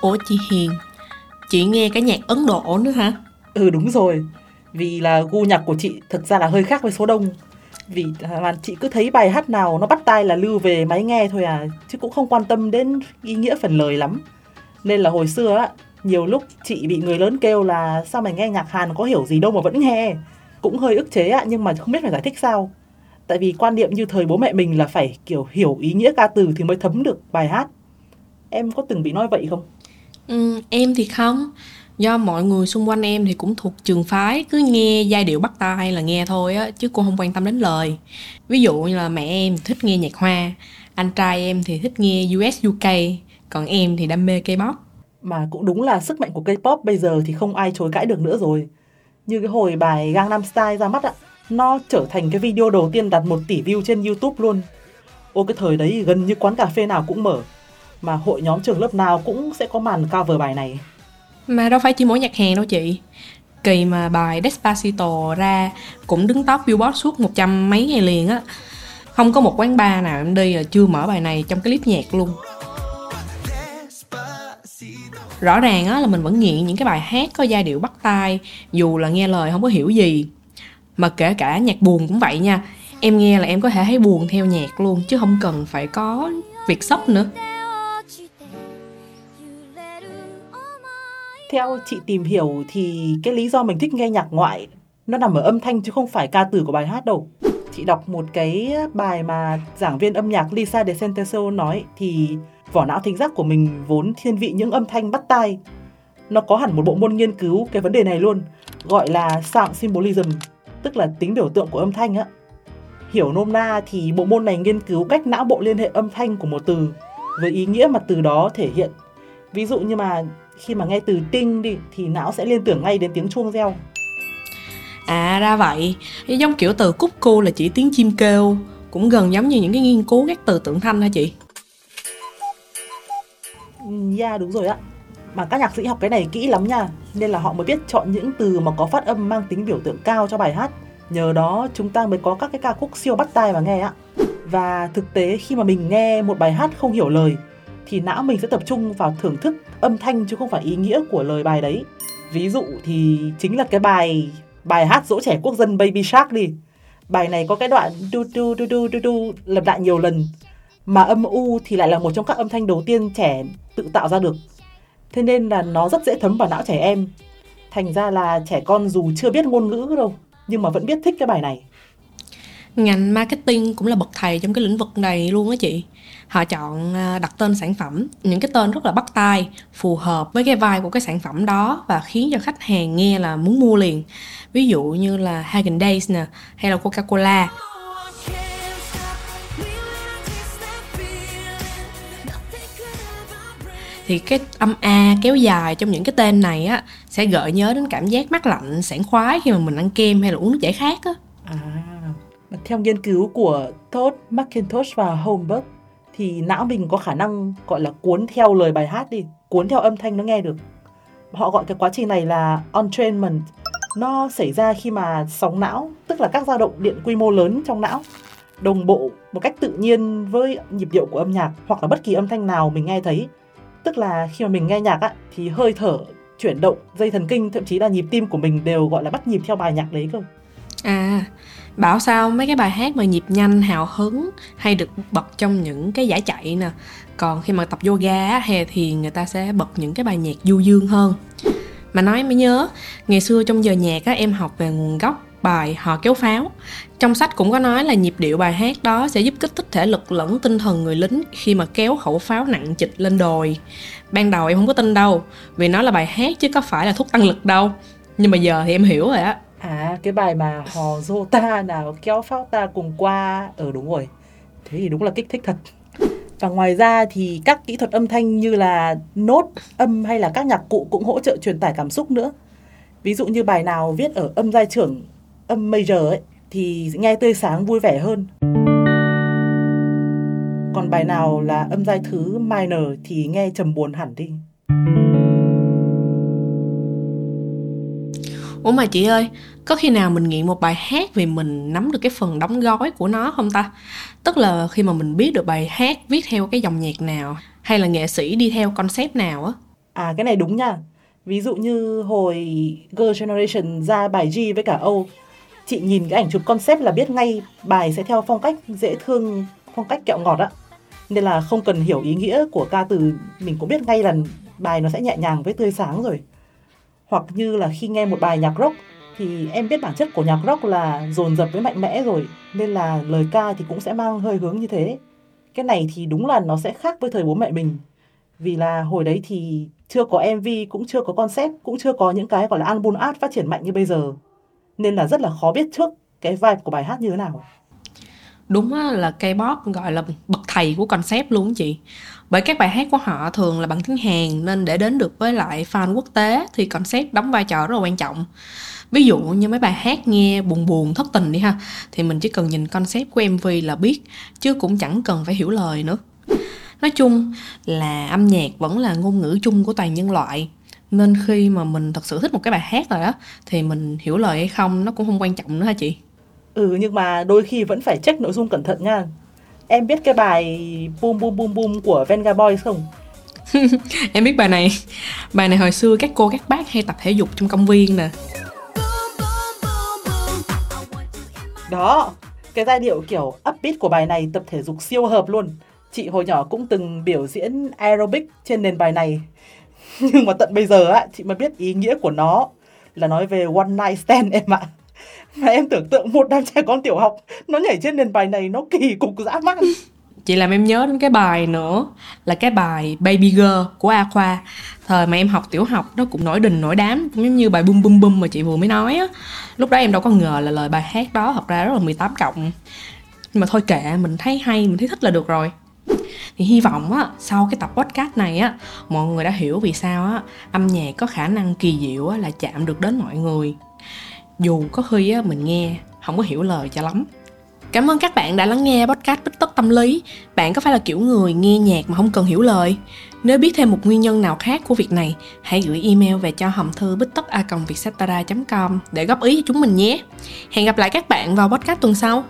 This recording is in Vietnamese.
Ủa chị Hiền, chị nghe cái nhạc Ấn Độ nữa hả? Ừ đúng rồi. Vì là gu nhạc của chị thực ra là hơi khác với số đông. Vì à, là chị cứ thấy bài hát nào nó bắt tai là lưu về máy nghe thôi à Chứ cũng không quan tâm đến ý nghĩa phần lời lắm. Nên là hồi xưa á Nhiều lúc chị bị người lớn kêu là Sao mày nghe nhạc Hàn có hiểu gì đâu mà vẫn nghe? Cũng hơi ức chế ạ Nhưng mà không biết phải giải thích sao. Tại vì quan niệm như thời bố mẹ mình là phải kiểu hiểu ý nghĩa ca từ thì mới thấm được bài hát. Em có từng bị nói vậy không? Ừ, em thì không do mọi người xung quanh em thì cũng thuộc trường phái cứ nghe giai điệu bắt tai là nghe thôi á chứ cô không quan tâm đến lời ví dụ như là mẹ em thích nghe nhạc hoa anh trai em thì thích nghe US UK còn em thì đam mê K-pop Mà cũng đúng là sức mạnh của K-pop bây giờ thì không ai chối cãi được nữa rồi. Như cái hồi bài Gangnam Style ra mắt ạ, nó trở thành cái video đầu tiên đạt 1 tỷ view trên YouTube luôn. Ô cái thời đấy gần như quán cà phê nào cũng mở, mà hội nhóm trường lớp nào cũng sẽ có màn cover bài này. mà đâu phải chỉ mỗi nhạc hè đâu chị. Kỳ mà bài Despacito ra cũng đứng top Billboard suốt một trăm mấy ngày liền á. Không có một quán bar nào em đi là chưa mở bài này trong cái clip nhạc luôn. Rõ ràng á là mình vẫn nghiện những cái bài hát có giai điệu bắt tai, dù là nghe lời không có hiểu gì. Mà kể cả nhạc buồn cũng vậy nha, em nghe là em có thể thấy buồn theo nhạc luôn, chứ không cần phải có việc sốc nữa. Theo chị tìm hiểu thì cái lý do mình thích nghe nhạc ngoại nó nằm ở âm thanh chứ không phải ca từ của bài hát đâu. Chị đọc một cái bài mà giảng viên âm nhạc Lisa De Senteso nói thì vỏ não thính giác của mình vốn thiên vị những âm thanh bắt tai. Nó có hẳn một bộ môn nghiên cứu cái vấn đề này luôn, gọi là sound symbolism, tức là tính biểu tượng của âm thanh á. Hiểu nôm na thì bộ môn này nghiên cứu cách não bộ liên hệ âm thanh của một từ với ý nghĩa mà từ đó thể hiện. Ví dụ như mà khi mà nghe từ tinh đi thì não sẽ liên tưởng ngay đến tiếng chuông reo. À ra vậy, giống kiểu từ cúc cu là chỉ tiếng chim kêu Cũng gần giống như những cái nghiên cứu các từ tượng thanh hả chị? Ừ, Yeah đúng rồi ạ. Mà các nhạc sĩ học cái này kỹ lắm nha, nên là họ mới biết chọn những từ mà có phát âm mang tính biểu tượng cao cho bài hát. Nhờ đó chúng ta mới có các cái ca khúc siêu bắt tai mà nghe ạ. Và thực tế khi mà mình nghe một bài hát không hiểu lời thì não mình sẽ tập trung vào thưởng thức âm thanh chứ không phải ý nghĩa của lời bài đấy. Ví dụ thì chính là cái bài bài hát dỗ trẻ quốc dân Baby Shark đi. Bài này có cái đoạn du du du du du du lặp lại nhiều lần, mà âm u thì lại là một trong các âm thanh đầu tiên trẻ tự tạo ra được. Thế nên là nó rất dễ thấm vào não trẻ em. Thành ra là trẻ con dù chưa biết ngôn ngữ đâu, nhưng mà vẫn biết thích cái bài này. Ngành marketing cũng là bậc thầy trong cái lĩnh vực này luôn á chị Họ chọn à, đặt tên sản phẩm. Những cái tên rất là bắt tai Phù hợp với cái vai của cái sản phẩm đó Và khiến cho khách hàng nghe là muốn mua liền. Ví dụ như là Hagen Days nè Hay là Coca-Cola. Thì cái âm a kéo dài trong những cái tên này á sẽ gợi nhớ đến cảm giác mát lạnh sảng khoái khi mà mình ăn kem hay là uống nước giải khát á. À, theo nghiên cứu của Todd McIntosh và Holmberg thì não mình có khả năng gọi là cuốn theo lời bài hát đi, cuốn theo âm thanh nó nghe được. Họ gọi cái quá trình này là entrainment. Nó xảy ra khi mà sóng não, tức là các dao động điện quy mô lớn trong não đồng bộ một cách tự nhiên với nhịp điệu của âm nhạc hoặc là bất kỳ âm thanh nào mình nghe thấy. Tức là khi mà mình nghe nhạc á, thì hơi thở, chuyển động, dây thần kinh, thậm chí là nhịp tim của mình đều gọi là bắt nhịp theo bài nhạc đấy cơ. À, bảo sao mấy cái bài hát mà nhịp nhanh, hào hứng hay được bật trong những cái giải chạy nè. Còn khi mà tập yoga hay thì người ta sẽ bật những cái bài nhạc du dương hơn. Mà nói mới nhớ, ngày xưa trong giờ nhạc á, em học về nguồn gốc bài Hò kéo pháo. Trong sách cũng có nói là nhịp điệu bài hát đó sẽ giúp kích thích thể lực lẫn tinh thần người lính khi mà kéo khẩu pháo nặng trịch lên đồi. Ban đầu em không có tin đâu, vì nó là bài hát chứ có phải là thuốc tăng lực đâu. Nhưng mà giờ thì em hiểu rồi á. À cái bài mà hò dô ta nào kéo pháo ta cùng qua Ờ đúng rồi Thế thì đúng là kích thích thật Và ngoài ra thì các kỹ thuật âm thanh như là nốt, âm hay là các nhạc cụ cũng hỗ trợ truyền tải cảm xúc nữa. Ví dụ như bài nào viết ở âm giai trưởng, âm major ấy, thì nghe tươi sáng vui vẻ hơn. Còn bài nào là âm giai thứ minor thì nghe trầm buồn hẳn đi. Ủa mà chị ơi, có khi nào mình nghiện một bài hát vì mình nắm được cái phần đóng gói của nó không ta? Tức là khi mà mình biết được bài hát viết theo cái dòng nhạc nào hay là nghệ sĩ đi theo concept nào á. À cái này đúng nha. Ví dụ như hồi Girl Generation ra bài G với cả O, chị nhìn cái ảnh chụp concept là biết ngay bài sẽ theo phong cách dễ thương, phong cách kẹo ngọt á. Nên là không cần hiểu ý nghĩa của ca từ, mình cũng biết ngay là bài nó sẽ nhẹ nhàng với tươi sáng rồi. Hoặc như là khi nghe một bài nhạc rock thì em biết bản chất của nhạc rock là dồn dập với mạnh mẽ rồi nên là lời ca thì cũng sẽ mang hơi hướng như thế. Cái này thì đúng là nó sẽ khác với thời bố mẹ mình. Vì là hồi đấy thì chưa có MV, cũng chưa có concept, cũng chưa có những cái gọi là album art phát triển mạnh như bây giờ. Nên là rất là khó biết trước cái vibe của bài hát như thế nào. Đúng là K-pop gọi là bậc thầy của concept luôn chị. Bởi các bài hát của họ thường là bằng tiếng Hàn nên để đến được với lại fan quốc tế thì concept đóng vai trò rất là quan trọng. Ví dụ như mấy bài hát nghe buồn buồn thất tình đi ha thì mình chỉ cần nhìn concept của MV là biết chứ cũng chẳng cần phải hiểu lời nữa. Nói chung là âm nhạc vẫn là ngôn ngữ chung của toàn nhân loại nên khi mà mình thật sự thích một cái bài hát rồi đó, thì mình hiểu lời hay không nó cũng không quan trọng nữa hả chị? Ừ nhưng mà đôi khi vẫn phải check nội dung cẩn thận nha. Em biết cái bài Boom Boom Boom Boom của Venga Boys không? em biết bài này. Bài này hồi xưa các cô các bác hay tập thể dục trong công viên nè. Đó cái giai điệu kiểu upbeat của bài này tập thể dục siêu hợp luôn. Chị hồi nhỏ cũng từng biểu diễn aerobic trên nền bài này. Nhưng mà tận bây giờ á chị mới biết ý nghĩa của nó là nói về one night stand em ạ mà em tưởng tượng một đám trẻ con tiểu học, nó nhảy trên nền bài này, nó kỳ cục dã man. Chị làm em nhớ đến cái bài nữa, là cái bài Baby Girl của a khoa. Thời mà em học tiểu học, nó cũng nổi đình, nổi đám, cũng giống như bài bum bum bum mà chị vừa mới nói á. Lúc đó em đâu có ngờ là lời bài hát đó thật ra rất là 18 cộng. Nhưng mà thôi kệ, mình thấy hay, mình thấy thích là được rồi. Thì hy vọng á, sau cái tập podcast này á, mọi người đã hiểu vì sao á, âm nhạc có khả năng kỳ diệu á là chạm được đến mọi người dù có khi á mình nghe không có hiểu lời cho lắm Cảm ơn các bạn đã lắng nghe podcast Bích Tất Tâm Lý. Bạn có phải là kiểu người nghe nhạc mà không cần hiểu lời? Nếu biết thêm một nguyên nhân nào khác của việc này, hãy gửi email về cho hòm thư bích tất a com để góp ý cho chúng mình nhé. Hẹn gặp lại các bạn vào podcast tuần sau.